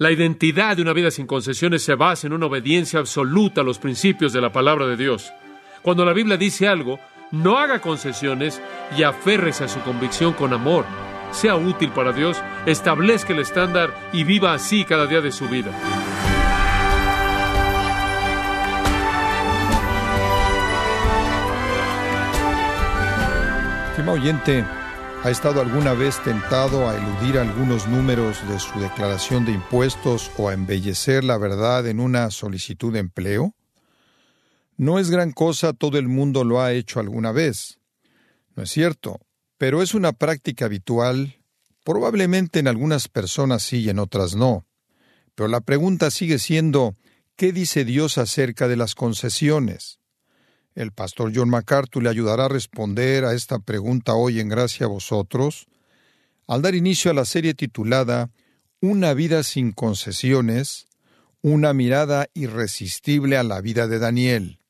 La identidad de una vida sin concesiones se basa en una obediencia absoluta a los principios de la palabra de Dios. Cuando la Biblia dice algo, no haga concesiones y aférrese a su convicción con amor. Sea útil para Dios, establezca el estándar y viva así cada día de su vida. Estimado oyente, ¿ha estado alguna vez tentado a eludir algunos números de su declaración de impuestos o a embellecer la verdad en una solicitud de empleo? No es gran cosa, todo el mundo lo ha hecho alguna vez. No es cierto, pero es una práctica habitual, probablemente en algunas personas sí y en otras no. Pero la pregunta sigue siendo, ¿qué dice Dios acerca de las concesiones? El pastor John MacArthur le ayudará a responder a esta pregunta hoy en gracia a vosotros, al dar inicio a la serie titulada Una vida sin concesiones, una mirada irresistible a la vida de Daniel.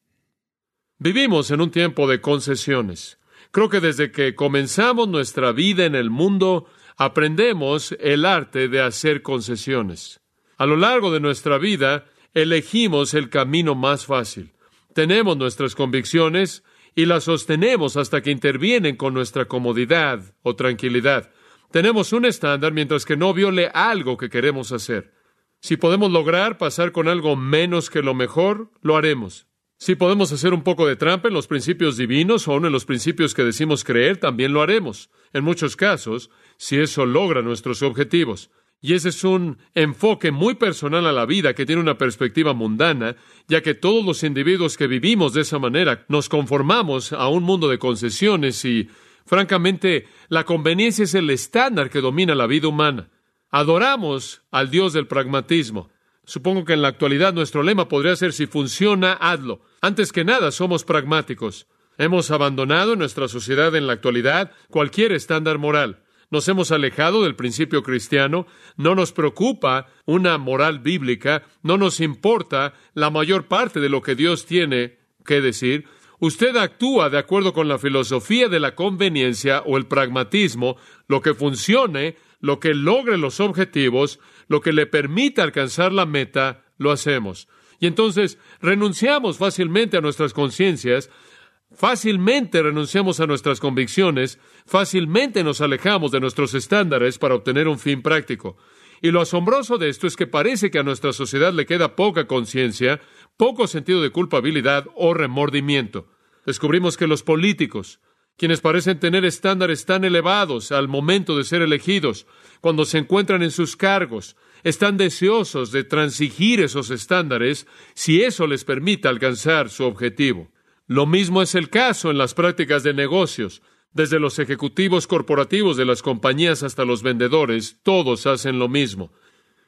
Vivimos en un tiempo de concesiones. Creo que desde que comenzamos nuestra vida en el mundo, aprendemos el arte de hacer concesiones. A lo largo de nuestra vida, elegimos el camino más fácil. Tenemos nuestras convicciones y las sostenemos hasta que intervienen con nuestra comodidad o tranquilidad. Tenemos un estándar mientras que no viole algo que queremos hacer. Si podemos lograr pasar con algo menos que lo mejor, lo haremos. Si podemos hacer un poco de trampa en los principios divinos o en los principios que decimos creer, también lo haremos. En muchos casos, si eso logra nuestros objetivos. Y ese es un enfoque muy personal a la vida que tiene una perspectiva mundana, ya que todos los individuos que vivimos de esa manera nos conformamos a un mundo de concesiones y, francamente, la conveniencia es el estándar que domina la vida humana. Adoramos al Dios del pragmatismo. Supongo que en la actualidad nuestro lema podría ser si funciona, hazlo. Antes que nada, somos pragmáticos. Hemos abandonado en nuestra sociedad en la actualidad cualquier estándar moral nos hemos alejado del principio cristiano, no nos preocupa una moral bíblica, no nos importa la mayor parte de lo que Dios tiene que decir. Usted actúa de acuerdo con la filosofía de la conveniencia o el pragmatismo, lo que funcione, lo que logre los objetivos, lo que le permita alcanzar la meta, lo hacemos. Y entonces renunciamos fácilmente a nuestras conciencias, Fácilmente renunciamos a nuestras convicciones, fácilmente nos alejamos de nuestros estándares para obtener un fin práctico. Y lo asombroso de esto es que parece que a nuestra sociedad le queda poca conciencia, poco sentido de culpabilidad o remordimiento. Descubrimos que los políticos, quienes parecen tener estándares tan elevados al momento de ser elegidos, cuando se encuentran en sus cargos, están deseosos de transigir esos estándares si eso les permite alcanzar su objetivo. Lo mismo es el caso en las prácticas de negocios. Desde los ejecutivos corporativos de las compañías hasta los vendedores, todos hacen lo mismo.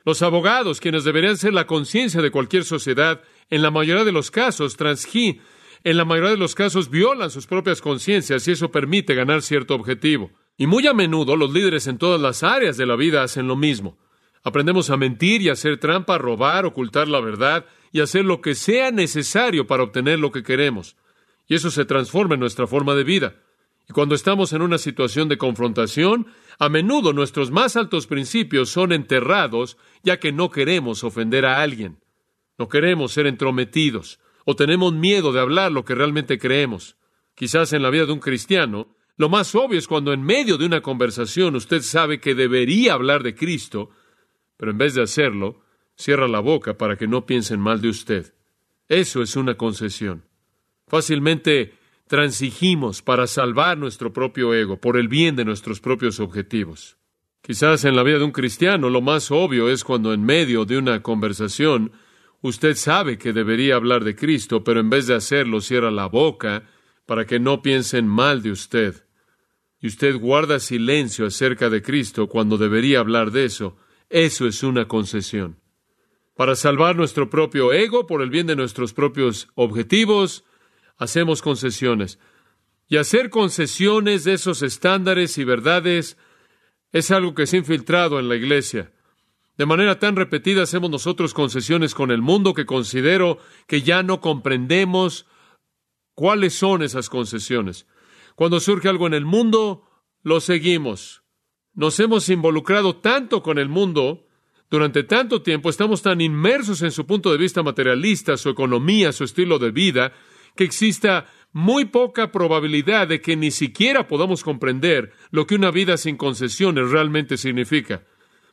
Los abogados, quienes deberían ser la conciencia de cualquier sociedad, en la mayoría de los casos transgi, en la mayoría de los casos violan sus propias conciencias y eso permite ganar cierto objetivo. Y muy a menudo los líderes en todas las áreas de la vida hacen lo mismo. Aprendemos a mentir y hacer trampa, robar, ocultar la verdad y hacer lo que sea necesario para obtener lo que queremos y eso se transforma en nuestra forma de vida. Y cuando estamos en una situación de confrontación, a menudo nuestros más altos principios son enterrados ya que no queremos ofender a alguien, no queremos ser entrometidos o tenemos miedo de hablar lo que realmente creemos. Quizás en la vida de un cristiano, lo más obvio es cuando en medio de una conversación usted sabe que debería hablar de Cristo, pero en vez de hacerlo, cierra la boca para que no piensen mal de usted. Eso es una concesión. Fácilmente transigimos para salvar nuestro propio ego, por el bien de nuestros propios objetivos. Quizás en la vida de un cristiano lo más obvio es cuando en medio de una conversación usted sabe que debería hablar de Cristo, pero en vez de hacerlo cierra la boca para que no piensen mal de usted. Y usted guarda silencio acerca de Cristo cuando debería hablar de eso. Eso es una concesión. Para salvar nuestro propio ego, por el bien de nuestros propios objetivos, hacemos concesiones. Y hacer concesiones de esos estándares y verdades es algo que se ha infiltrado en la iglesia. De manera tan repetida hacemos nosotros concesiones con el mundo que considero que ya no comprendemos cuáles son esas concesiones. Cuando surge algo en el mundo, lo seguimos. Nos hemos involucrado tanto con el mundo Durante tanto tiempo estamos tan inmersos en su punto de vista materialista, su economía, su estilo de vida, que exista muy poca probabilidad de que ni siquiera podamos comprender lo que una vida sin concesiones realmente significa.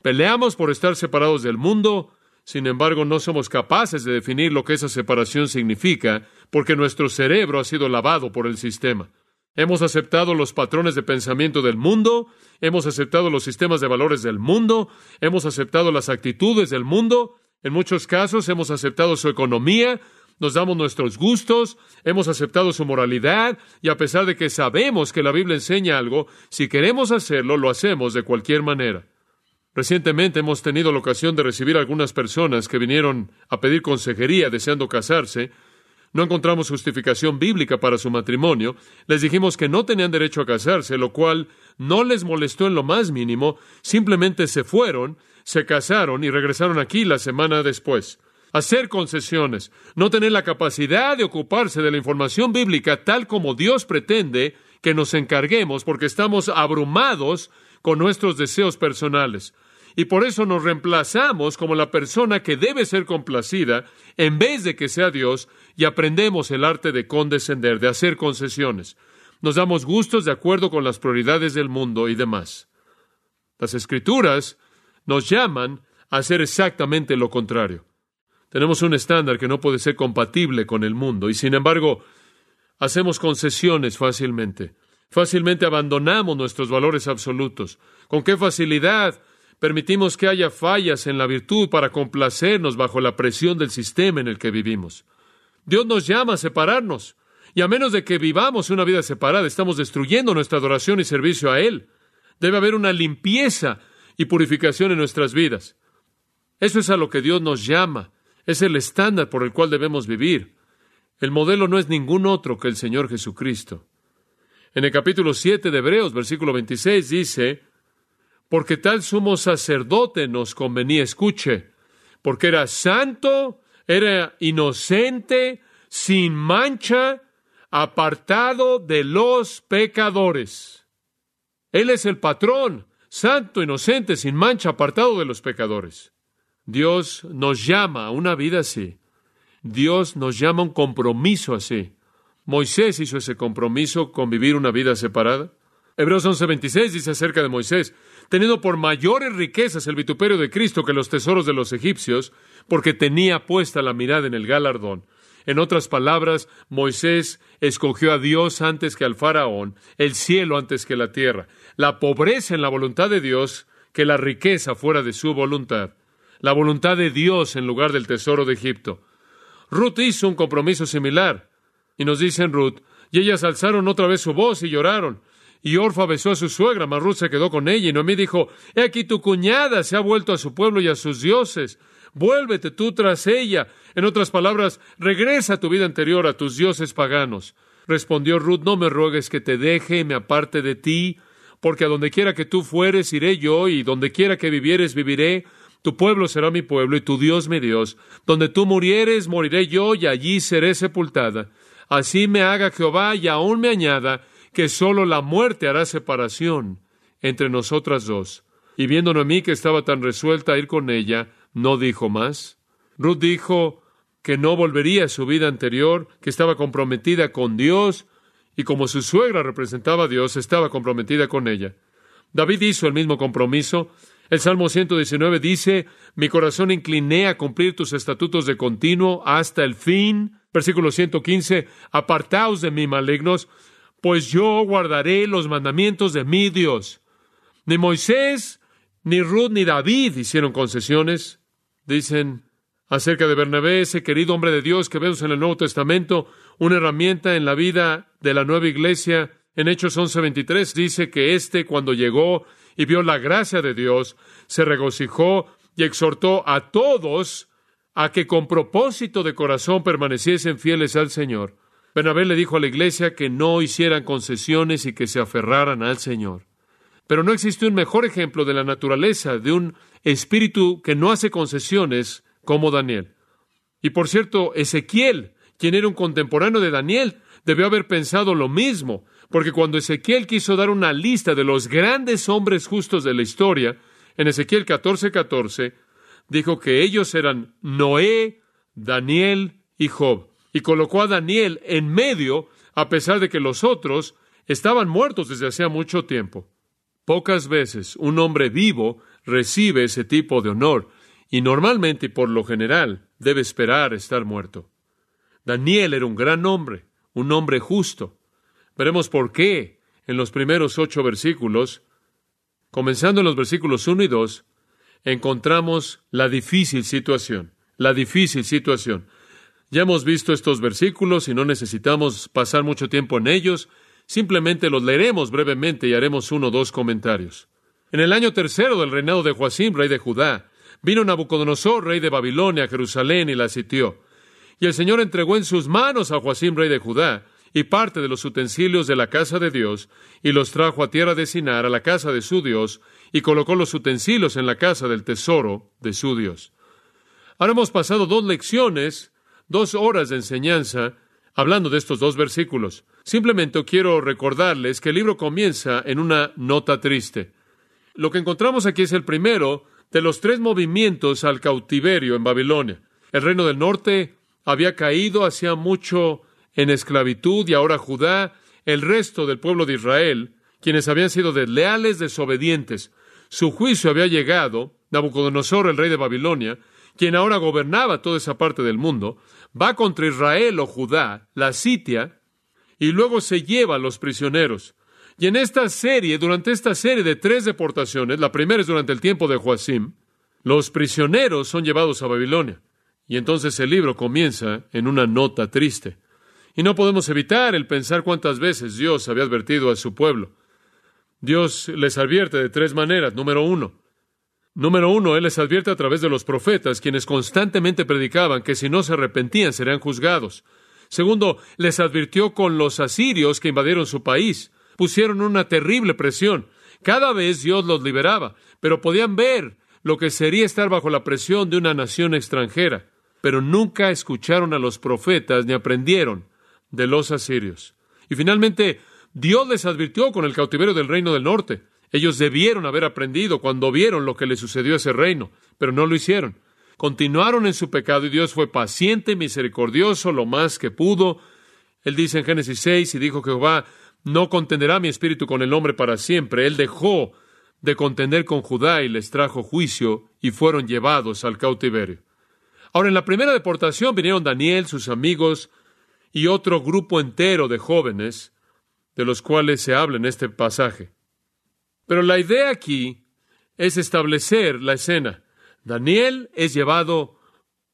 Peleamos por estar separados del mundo, sin embargo no somos capaces de definir lo que esa separación significa, porque nuestro cerebro ha sido lavado por el sistema. Hemos aceptado los patrones de pensamiento del mundo, hemos aceptado los sistemas de valores del mundo, hemos aceptado las actitudes del mundo, en muchos casos hemos aceptado su economía, nos damos nuestros gustos, hemos aceptado su moralidad, y a pesar de que sabemos que la Biblia enseña algo, si queremos hacerlo, lo hacemos de cualquier manera. Recientemente hemos tenido la ocasión de recibir algunas personas que vinieron a pedir consejería deseando casarse, no encontramos justificación bíblica para su matrimonio, les dijimos que no tenían derecho a casarse, lo cual no les molestó en lo más mínimo, simplemente se fueron, se casaron y regresaron aquí la semana después. Hacer concesiones, no tener la capacidad de ocuparse de la información bíblica tal como Dios pretende que nos encarguemos porque estamos abrumados con nuestros deseos personales y por eso nos reemplazamos como la persona que debe ser complacida en vez de que sea Dios y aprendemos el arte de condescender, de hacer concesiones. Nos damos gustos de acuerdo con las prioridades del mundo y demás. Las escrituras nos llaman a hacer exactamente lo contrario. Tenemos un estándar que no puede ser compatible con el mundo y sin embargo hacemos concesiones fácilmente. Fácilmente abandonamos nuestros valores absolutos. ¿Con qué facilidad Permitimos que haya fallas en la virtud para complacernos bajo la presión del sistema en el que vivimos. Dios nos llama a separarnos, y a menos de que vivamos una vida separada, estamos destruyendo nuestra adoración y servicio a Él. Debe haber una limpieza y purificación en nuestras vidas. Eso es a lo que Dios nos llama. Es el estándar por el cual debemos vivir. El modelo no es ningún otro que el Señor Jesucristo. En el capítulo 7 de Hebreos, versículo 26, dice, porque tal sumo sacerdote nos convenía, escuche, porque era santo, era inocente, sin mancha, apartado de los pecadores. Él es el patrón, santo, inocente, sin mancha, apartado de los pecadores. Dios nos llama a una vida así. Dios nos llama a un compromiso así. Moisés hizo ese compromiso con vivir una vida separada. Hebreos 11:26 dice acerca de Moisés, teniendo por mayores riquezas el vituperio de Cristo que los tesoros de los egipcios, porque tenía puesta la mirada en el galardón. En otras palabras, Moisés escogió a Dios antes que al faraón, el cielo antes que la tierra, la pobreza en la voluntad de Dios que la riqueza fuera de su voluntad, la voluntad de Dios en lugar del tesoro de Egipto. Ruth hizo un compromiso similar, y nos dice en Ruth, y ellas alzaron otra vez su voz y lloraron. Y Orfa besó a su suegra, mas Ruth se quedó con ella, y Noemí dijo, He aquí tu cuñada se ha vuelto a su pueblo y a sus dioses. Vuélvete tú tras ella. En otras palabras, regresa a tu vida anterior, a tus dioses paganos. Respondió Ruth, no me ruegues que te deje y me aparte de ti, porque a donde quiera que tú fueres, iré yo, y donde quiera que vivieres, viviré. Tu pueblo será mi pueblo y tu Dios mi Dios. Donde tú murieres, moriré yo, y allí seré sepultada. Así me haga Jehová y aún me añada, que sólo la muerte hará separación entre nosotras dos. Y viéndonos a mí que estaba tan resuelta a ir con ella, no dijo más. Ruth dijo que no volvería a su vida anterior, que estaba comprometida con Dios, y como su suegra representaba a Dios, estaba comprometida con ella. David hizo el mismo compromiso. El Salmo 119 dice, Mi corazón incliné a cumplir tus estatutos de continuo hasta el fin. Versículo 115, Apartaos de mí, malignos, pues yo guardaré los mandamientos de mi Dios. Ni Moisés, ni Ruth, ni David hicieron concesiones. Dicen acerca de Bernabé, ese querido hombre de Dios que vemos en el Nuevo Testamento, una herramienta en la vida de la nueva iglesia. En Hechos 11:23 dice que éste, cuando llegó y vio la gracia de Dios, se regocijó y exhortó a todos a que con propósito de corazón permaneciesen fieles al Señor. Bernabé le dijo a la iglesia que no hicieran concesiones y que se aferraran al Señor. Pero no existe un mejor ejemplo de la naturaleza de un espíritu que no hace concesiones como Daniel. Y por cierto, Ezequiel, quien era un contemporáneo de Daniel, debió haber pensado lo mismo, porque cuando Ezequiel quiso dar una lista de los grandes hombres justos de la historia, en Ezequiel 14:14, dijo que ellos eran Noé, Daniel y Job, y colocó a Daniel en medio, a pesar de que los otros estaban muertos desde hacía mucho tiempo. Pocas veces un hombre vivo recibe ese tipo de honor, y normalmente por lo general debe esperar estar muerto. Daniel era un gran hombre, un hombre justo. Veremos por qué en los primeros ocho versículos, comenzando en los versículos uno y dos, encontramos la difícil situación, la difícil situación. Ya hemos visto estos versículos y no necesitamos pasar mucho tiempo en ellos, simplemente los leeremos brevemente y haremos uno o dos comentarios. En el año tercero del reinado de Joacim, rey de Judá, vino Nabucodonosor, rey de Babilonia, a Jerusalén y la sitió. Y el Señor entregó en sus manos a Joacim, rey de Judá, y parte de los utensilios de la casa de Dios, y los trajo a tierra de Sinar, a la casa de su Dios, y colocó los utensilios en la casa del tesoro de su Dios. Ahora hemos pasado dos lecciones, dos horas de enseñanza, hablando de estos dos versículos. Simplemente quiero recordarles que el libro comienza en una nota triste. Lo que encontramos aquí es el primero de los tres movimientos al cautiverio en Babilonia. El reino del norte había caído hacía mucho en esclavitud y ahora Judá, el resto del pueblo de Israel, quienes habían sido desleales, desobedientes. Su juicio había llegado, Nabucodonosor, el rey de Babilonia, quien ahora gobernaba toda esa parte del mundo, va contra Israel o Judá, la sitia, y luego se lleva a los prisioneros. Y en esta serie, durante esta serie de tres deportaciones, la primera es durante el tiempo de Joacim, los prisioneros son llevados a Babilonia. Y entonces el libro comienza en una nota triste. Y no podemos evitar el pensar cuántas veces Dios había advertido a su pueblo. Dios les advierte de tres maneras. Número uno, número uno, Él les advierte a través de los profetas, quienes constantemente predicaban que si no se arrepentían serían juzgados. Segundo, les advirtió con los asirios que invadieron su país. Pusieron una terrible presión. Cada vez Dios los liberaba, pero podían ver lo que sería estar bajo la presión de una nación extranjera. Pero nunca escucharon a los profetas ni aprendieron de los asirios. Y finalmente, Dios les advirtió con el cautiverio del reino del norte. Ellos debieron haber aprendido cuando vieron lo que le sucedió a ese reino, pero no lo hicieron. Continuaron en su pecado y Dios fue paciente y misericordioso lo más que pudo. Él dice en Génesis 6 y dijo Jehová, no contenderá mi espíritu con el hombre para siempre. Él dejó de contender con Judá y les trajo juicio y fueron llevados al cautiverio. Ahora, en la primera deportación vinieron Daniel, sus amigos, y otro grupo entero de jóvenes, de los cuales se habla en este pasaje. Pero la idea aquí es establecer la escena. Daniel es llevado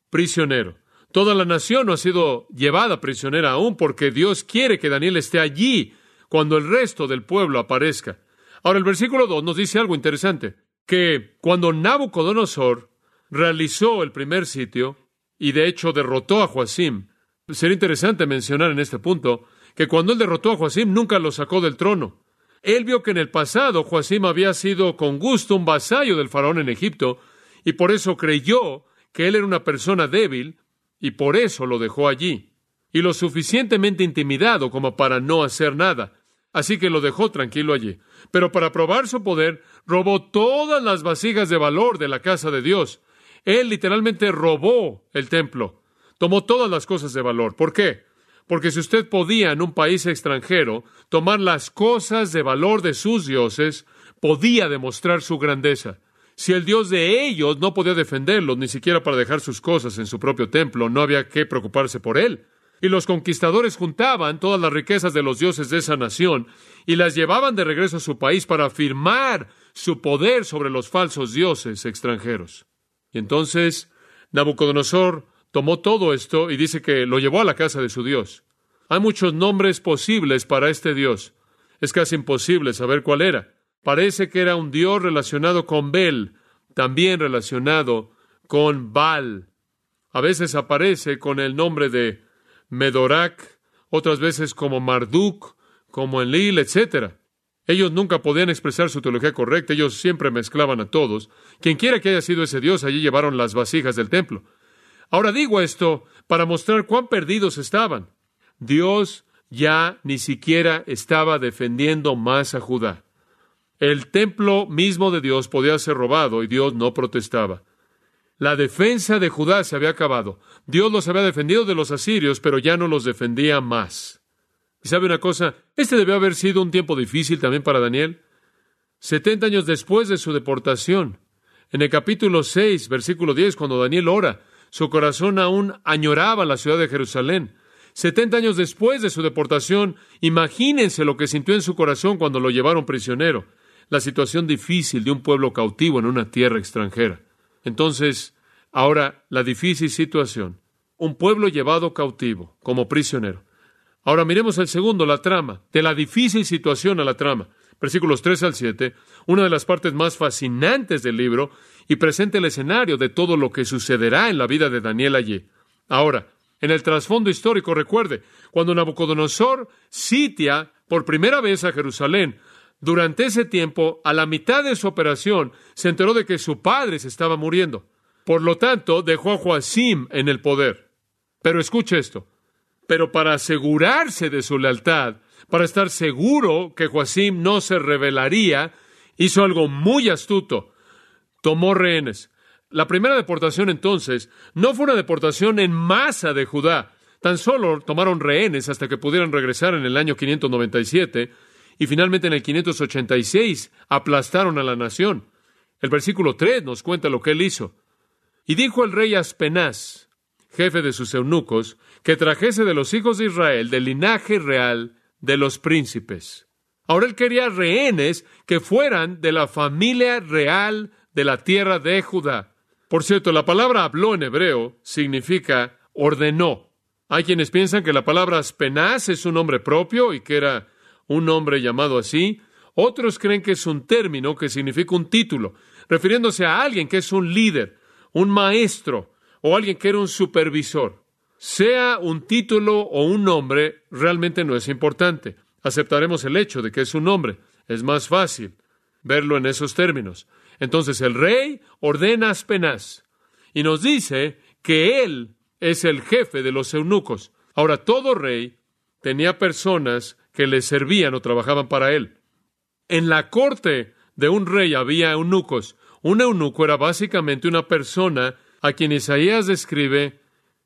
prisionero. Toda la nación no ha sido llevada prisionera aún porque Dios quiere que Daniel esté allí cuando el resto del pueblo aparezca. Ahora el versículo 2 nos dice algo interesante, que cuando Nabucodonosor realizó el primer sitio y de hecho derrotó a Joacim, Sería interesante mencionar en este punto que cuando él derrotó a Joacim nunca lo sacó del trono. Él vio que en el pasado Joacim había sido con gusto un vasallo del faraón en Egipto y por eso creyó que él era una persona débil y por eso lo dejó allí. Y lo suficientemente intimidado como para no hacer nada. Así que lo dejó tranquilo allí. Pero para probar su poder, robó todas las vasijas de valor de la casa de Dios. Él literalmente robó el templo. Tomó todas las cosas de valor. ¿Por qué? Porque si usted podía en un país extranjero tomar las cosas de valor de sus dioses, podía demostrar su grandeza. Si el Dios de ellos no podía defenderlos, ni siquiera para dejar sus cosas en su propio templo, no había que preocuparse por él. Y los conquistadores juntaban todas las riquezas de los dioses de esa nación y las llevaban de regreso a su país para afirmar su poder sobre los falsos dioses extranjeros. Y entonces Nabucodonosor tomó todo esto y dice que lo llevó a la casa de su Dios. Hay muchos nombres posibles para este Dios. Es casi imposible saber cuál era. Parece que era un Dios relacionado con Bel, también relacionado con Baal. A veces aparece con el nombre de Medorak, otras veces como Marduk, como Enlil, etc. Ellos nunca podían expresar su teología correcta, ellos siempre mezclaban a todos. Quien quiera que haya sido ese Dios, allí llevaron las vasijas del templo. Ahora digo esto para mostrar cuán perdidos estaban. Dios ya ni siquiera estaba defendiendo más a Judá. El templo mismo de Dios podía ser robado y Dios no protestaba. La defensa de Judá se había acabado. Dios los había defendido de los asirios, pero ya no los defendía más. ¿Y sabe una cosa? Este debió haber sido un tiempo difícil también para Daniel. Setenta años después de su deportación, en el capítulo 6, versículo 10, cuando Daniel ora, su corazón aún añoraba la ciudad de Jerusalén. Setenta años después de su deportación, imagínense lo que sintió en su corazón cuando lo llevaron prisionero, la situación difícil de un pueblo cautivo en una tierra extranjera. Entonces, ahora la difícil situación, un pueblo llevado cautivo como prisionero. Ahora miremos el segundo, la trama, de la difícil situación a la trama. Versículos 3 al 7, una de las partes más fascinantes del libro y presenta el escenario de todo lo que sucederá en la vida de Daniel allí. Ahora, en el trasfondo histórico, recuerde, cuando Nabucodonosor sitia por primera vez a Jerusalén, durante ese tiempo, a la mitad de su operación, se enteró de que su padre se estaba muriendo. Por lo tanto, dejó a Joacim en el poder. Pero escuche esto. Pero para asegurarse de su lealtad, para estar seguro que Joacim no se rebelaría, hizo algo muy astuto. Tomó rehenes. La primera deportación entonces no fue una deportación en masa de Judá. Tan solo tomaron rehenes hasta que pudieran regresar en el año 597 y finalmente en el 586 aplastaron a la nación. El versículo 3 nos cuenta lo que él hizo. Y dijo el rey Aspenaz, jefe de sus eunucos, que trajese de los hijos de Israel del linaje real de los príncipes. Ahora él quería rehenes que fueran de la familia real de la tierra de Judá. Por cierto, la palabra habló en hebreo significa ordenó. Hay quienes piensan que la palabra Aspenaz es un nombre propio y que era un nombre llamado así. Otros creen que es un término que significa un título, refiriéndose a alguien que es un líder, un maestro o alguien que era un supervisor. Sea un título o un nombre, realmente no es importante. Aceptaremos el hecho de que es un nombre. Es más fácil verlo en esos términos. Entonces el rey ordena Aspenaz y nos dice que él es el jefe de los eunucos. Ahora, todo rey tenía personas que le servían o trabajaban para él. En la corte de un rey había eunucos. Un eunuco era básicamente una persona a quien Isaías describe,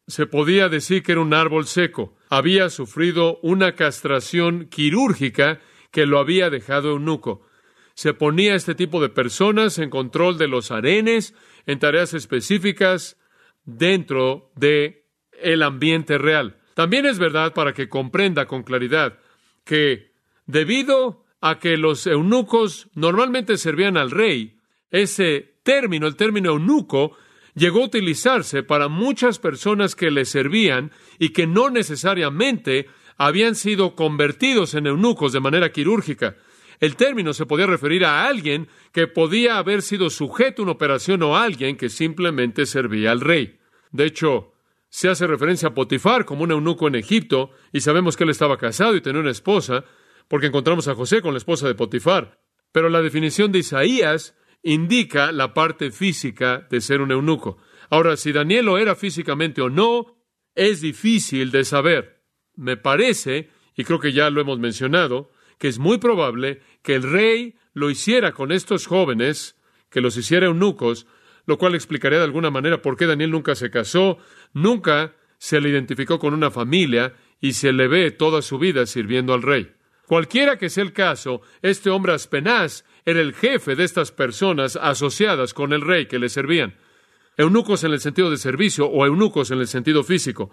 se podía decir que era un árbol seco. Había sufrido una castración quirúrgica que lo había dejado eunuco. Se ponía este tipo de personas en control de los arenes, en tareas específicas dentro de el ambiente real. También es verdad para que comprenda con claridad que debido a que los eunucos normalmente servían al rey, ese término, el término eunuco, llegó a utilizarse para muchas personas que le servían y que no necesariamente habían sido convertidos en eunucos de manera quirúrgica. El término se podía referir a alguien que podía haber sido sujeto a una operación o a alguien que simplemente servía al rey. De hecho, se hace referencia a Potifar como un eunuco en Egipto, y sabemos que él estaba casado y tenía una esposa, porque encontramos a José con la esposa de Potifar. Pero la definición de Isaías indica la parte física de ser un eunuco. Ahora, si Daniel lo era físicamente o no, es difícil de saber. Me parece, y creo que ya lo hemos mencionado, que es muy probable que el rey lo hiciera con estos jóvenes, que los hiciera eunucos, lo cual explicaría de alguna manera por qué Daniel nunca se casó, nunca se le identificó con una familia y se le ve toda su vida sirviendo al rey. Cualquiera que sea el caso, este hombre Aspenaz era el jefe de estas personas asociadas con el rey que le servían. Eunucos en el sentido de servicio o eunucos en el sentido físico.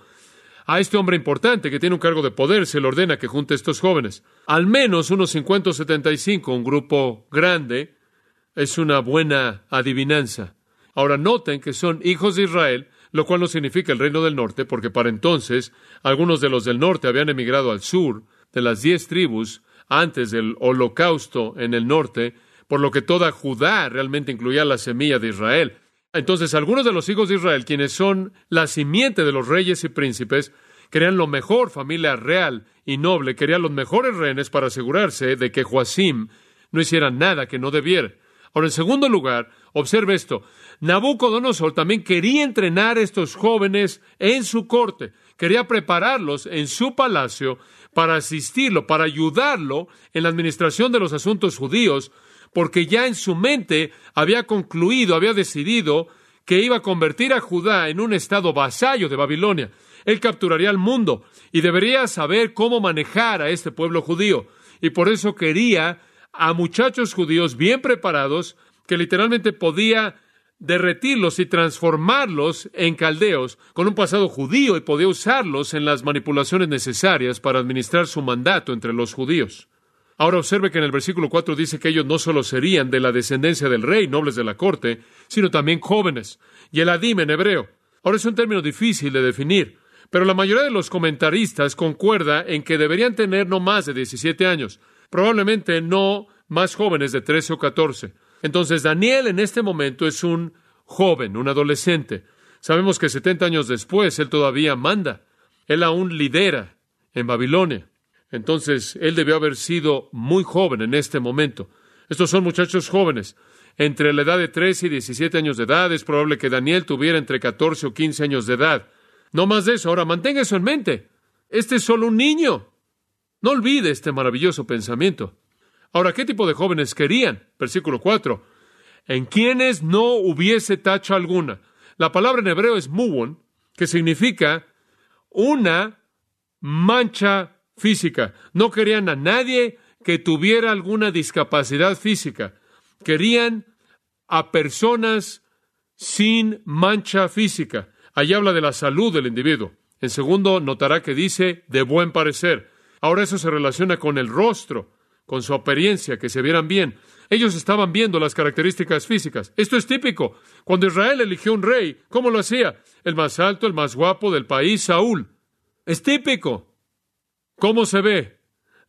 A este hombre importante que tiene un cargo de poder se le ordena que junte a estos jóvenes. Al menos unos 50 o 75, un grupo grande, es una buena adivinanza. Ahora noten que son hijos de Israel, lo cual no significa el reino del norte, porque para entonces algunos de los del norte habían emigrado al sur, de las diez tribus, antes del holocausto en el norte, por lo que toda Judá realmente incluía la semilla de Israel. Entonces algunos de los hijos de Israel, quienes son la simiente de los reyes y príncipes, querían lo mejor, familia real y noble, querían los mejores rehenes para asegurarse de que Joacim no hiciera nada que no debiera. Ahora, en segundo lugar, observe esto. Nabucodonosor también quería entrenar a estos jóvenes en su corte, quería prepararlos en su palacio para asistirlo, para ayudarlo en la administración de los asuntos judíos, porque ya en su mente había concluido, había decidido que iba a convertir a Judá en un estado vasallo de Babilonia. Él capturaría al mundo y debería saber cómo manejar a este pueblo judío. Y por eso quería a muchachos judíos bien preparados que literalmente podía derretirlos y transformarlos en caldeos con un pasado judío y podía usarlos en las manipulaciones necesarias para administrar su mandato entre los judíos. Ahora observe que en el versículo 4 dice que ellos no solo serían de la descendencia del rey, nobles de la corte, sino también jóvenes. Y el adim en hebreo. Ahora es un término difícil de definir, pero la mayoría de los comentaristas concuerda en que deberían tener no más de 17 años, probablemente no más jóvenes de 13 o 14. Entonces Daniel en este momento es un joven, un adolescente. Sabemos que 70 años después él todavía manda. Él aún lidera en Babilonia. Entonces él debió haber sido muy joven en este momento. Estos son muchachos jóvenes. Entre la edad de 13 y 17 años de edad es probable que Daniel tuviera entre 14 o 15 años de edad. No más de eso. Ahora mantenga eso en mente. Este es solo un niño. No olvide este maravilloso pensamiento. Ahora, ¿qué tipo de jóvenes querían? Versículo 4. En quienes no hubiese tacha alguna. La palabra en hebreo es muwon, que significa una mancha física. No querían a nadie que tuviera alguna discapacidad física. Querían a personas sin mancha física. Allí habla de la salud del individuo. En segundo, notará que dice de buen parecer. Ahora eso se relaciona con el rostro con su apariencia, que se vieran bien. Ellos estaban viendo las características físicas. Esto es típico. Cuando Israel eligió un rey, ¿cómo lo hacía? El más alto, el más guapo del país, Saúl. Es típico. ¿Cómo se ve?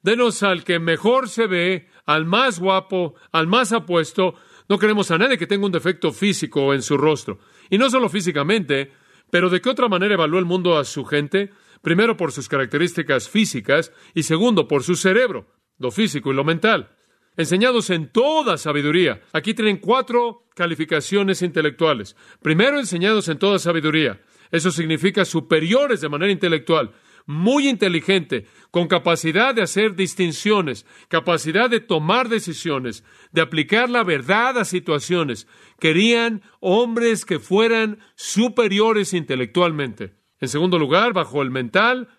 Denos al que mejor se ve, al más guapo, al más apuesto. No queremos a nadie que tenga un defecto físico en su rostro. Y no solo físicamente, pero ¿de qué otra manera evaluó el mundo a su gente? Primero por sus características físicas y segundo por su cerebro lo físico y lo mental, enseñados en toda sabiduría. Aquí tienen cuatro calificaciones intelectuales. Primero, enseñados en toda sabiduría. Eso significa superiores de manera intelectual, muy inteligente, con capacidad de hacer distinciones, capacidad de tomar decisiones, de aplicar la verdad a situaciones. Querían hombres que fueran superiores intelectualmente. En segundo lugar, bajo el mental,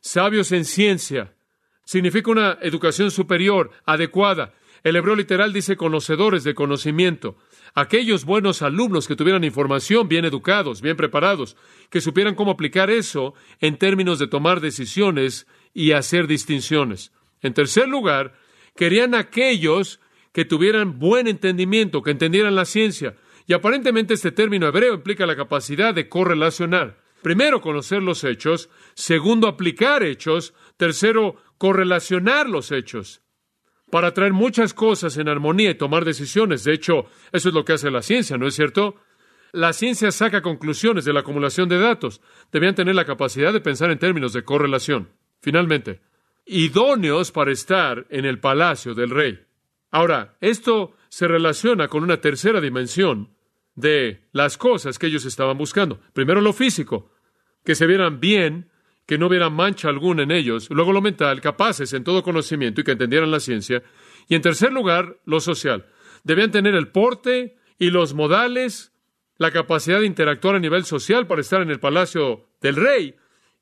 sabios en ciencia, significa una educación superior, adecuada. El hebreo literal dice conocedores de conocimiento. Aquellos buenos alumnos que tuvieran información, bien educados, bien preparados, que supieran cómo aplicar eso en términos de tomar decisiones y hacer distinciones. En tercer lugar, querían aquellos que tuvieran buen entendimiento, que entendieran la ciencia. Y aparentemente este término hebreo implica la capacidad de correlacionar. Primero, conocer los hechos. Segundo, aplicar hechos. Tercero, correlacionar los hechos para traer muchas cosas en armonía y tomar decisiones. De hecho, eso es lo que hace la ciencia, ¿no es cierto? La ciencia saca conclusiones de la acumulación de datos. Debían tener la capacidad de pensar en términos de correlación. Finalmente, idóneos para estar en el palacio del rey. Ahora, esto se relaciona con una tercera dimensión de las cosas que ellos estaban buscando. Primero lo físico, que se vieran bien que no hubiera mancha alguna en ellos, luego lo mental, capaces en todo conocimiento y que entendieran la ciencia, y en tercer lugar, lo social. Debían tener el porte y los modales, la capacidad de interactuar a nivel social para estar en el palacio del rey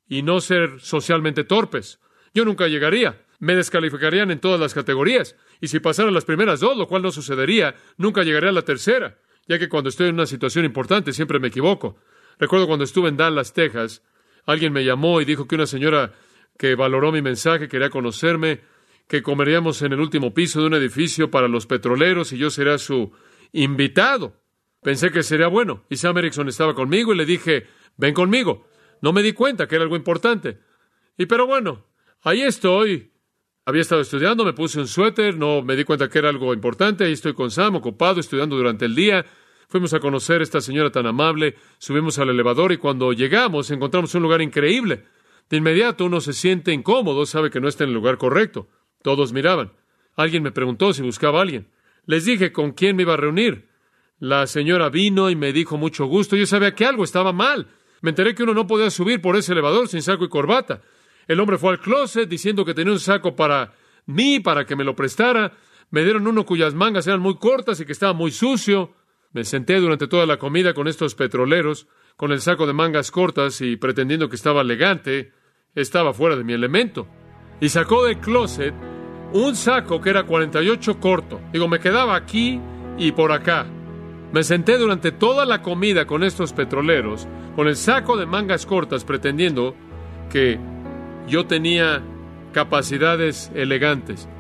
y no ser socialmente torpes. Yo nunca llegaría. Me descalificarían en todas las categorías. Y si pasaran las primeras dos, lo cual no sucedería, nunca llegaría a la tercera, ya que cuando estoy en una situación importante siempre me equivoco. Recuerdo cuando estuve en Dallas, Texas, Alguien me llamó y dijo que una señora que valoró mi mensaje quería conocerme, que comeríamos en el último piso de un edificio para los petroleros y yo sería su invitado. Pensé que sería bueno. Y Sam Erickson estaba conmigo y le dije, ven conmigo. No me di cuenta que era algo importante. Y pero bueno, ahí estoy. Había estado estudiando, me puse un suéter, no me di cuenta que era algo importante. Ahí estoy con Sam, ocupado, estudiando durante el día. Fuimos a conocer a esta señora tan amable, subimos al elevador y cuando llegamos encontramos un lugar increíble. De inmediato uno se siente incómodo, sabe que no está en el lugar correcto. Todos miraban. Alguien me preguntó si buscaba a alguien. Les dije con quién me iba a reunir. La señora vino y me dijo mucho gusto. Yo sabía que algo estaba mal. Me enteré que uno no podía subir por ese elevador sin saco y corbata. El hombre fue al closet diciendo que tenía un saco para mí, para que me lo prestara. Me dieron uno cuyas mangas eran muy cortas y que estaba muy sucio. Me senté durante toda la comida con estos petroleros, con el saco de mangas cortas y pretendiendo que estaba elegante, estaba fuera de mi elemento. Y sacó del closet un saco que era 48 corto. Digo, me quedaba aquí y por acá. Me senté durante toda la comida con estos petroleros, con el saco de mangas cortas, pretendiendo que yo tenía capacidades elegantes.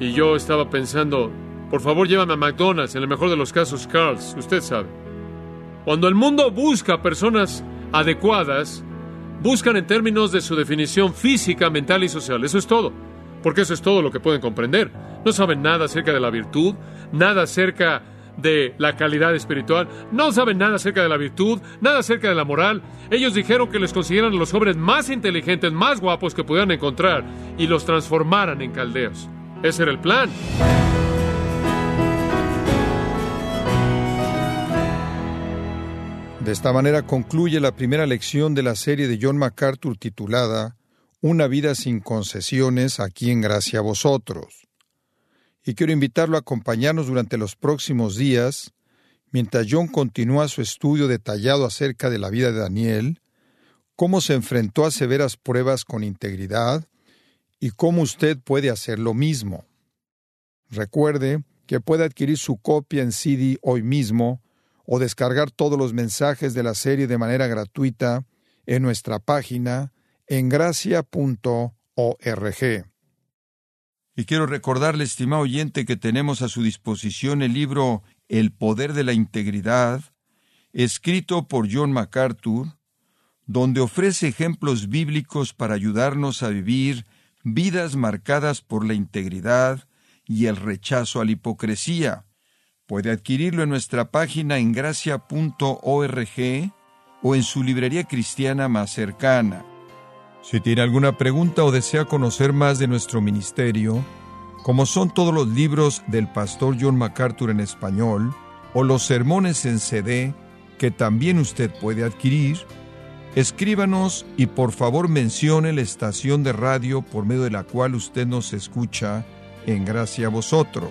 Y yo estaba pensando, por favor llévame a McDonald's, en el mejor de los casos Carl's, usted sabe. Cuando el mundo busca personas adecuadas, buscan en términos de su definición física, mental y social. Eso es todo. Porque eso es todo lo que pueden comprender. No saben nada acerca de la virtud, nada acerca de la calidad espiritual, no saben nada acerca de la virtud, nada acerca de la moral. Ellos dijeron que les consiguieran los jóvenes más inteligentes, más guapos que pudieran encontrar y los transformaran en caldeos. Ese era el plan. De esta manera concluye la primera lección de la serie de John MacArthur titulada Una vida sin concesiones aquí en gracia a vosotros. Y quiero invitarlo a acompañarnos durante los próximos días, mientras John continúa su estudio detallado acerca de la vida de Daniel, cómo se enfrentó a severas pruebas con integridad, y cómo usted puede hacer lo mismo. Recuerde que puede adquirir su copia en CD hoy mismo o descargar todos los mensajes de la serie de manera gratuita en nuestra página en gracia.org. Y quiero recordarle, estimado oyente, que tenemos a su disposición el libro El poder de la integridad, escrito por John MacArthur, donde ofrece ejemplos bíblicos para ayudarnos a vivir vidas marcadas por la integridad y el rechazo a la hipocresía. Puede adquirirlo en nuestra página en gracia.org o en su librería cristiana más cercana. Si tiene alguna pregunta o desea conocer más de nuestro ministerio, como son todos los libros del pastor John MacArthur en español, o los sermones en CD que también usted puede adquirir, Escríbanos y por favor mencione la estación de radio por medio de la cual usted nos escucha en gracia a vosotros.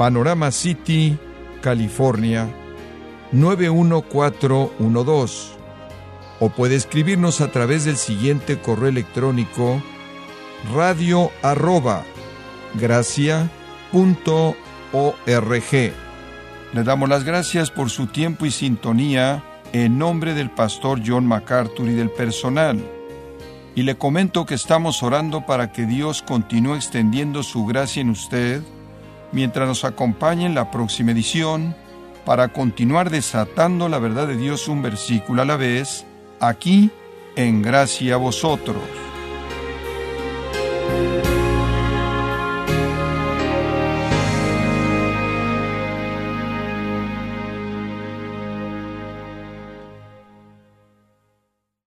Panorama City, California 91412. O puede escribirnos a través del siguiente correo electrónico radio arroba Le damos las gracias por su tiempo y sintonía en nombre del pastor John MacArthur y del personal. Y le comento que estamos orando para que Dios continúe extendiendo su gracia en usted mientras nos acompañe en la próxima edición para continuar desatando la verdad de Dios un versículo a la vez, aquí en gracia a vosotros.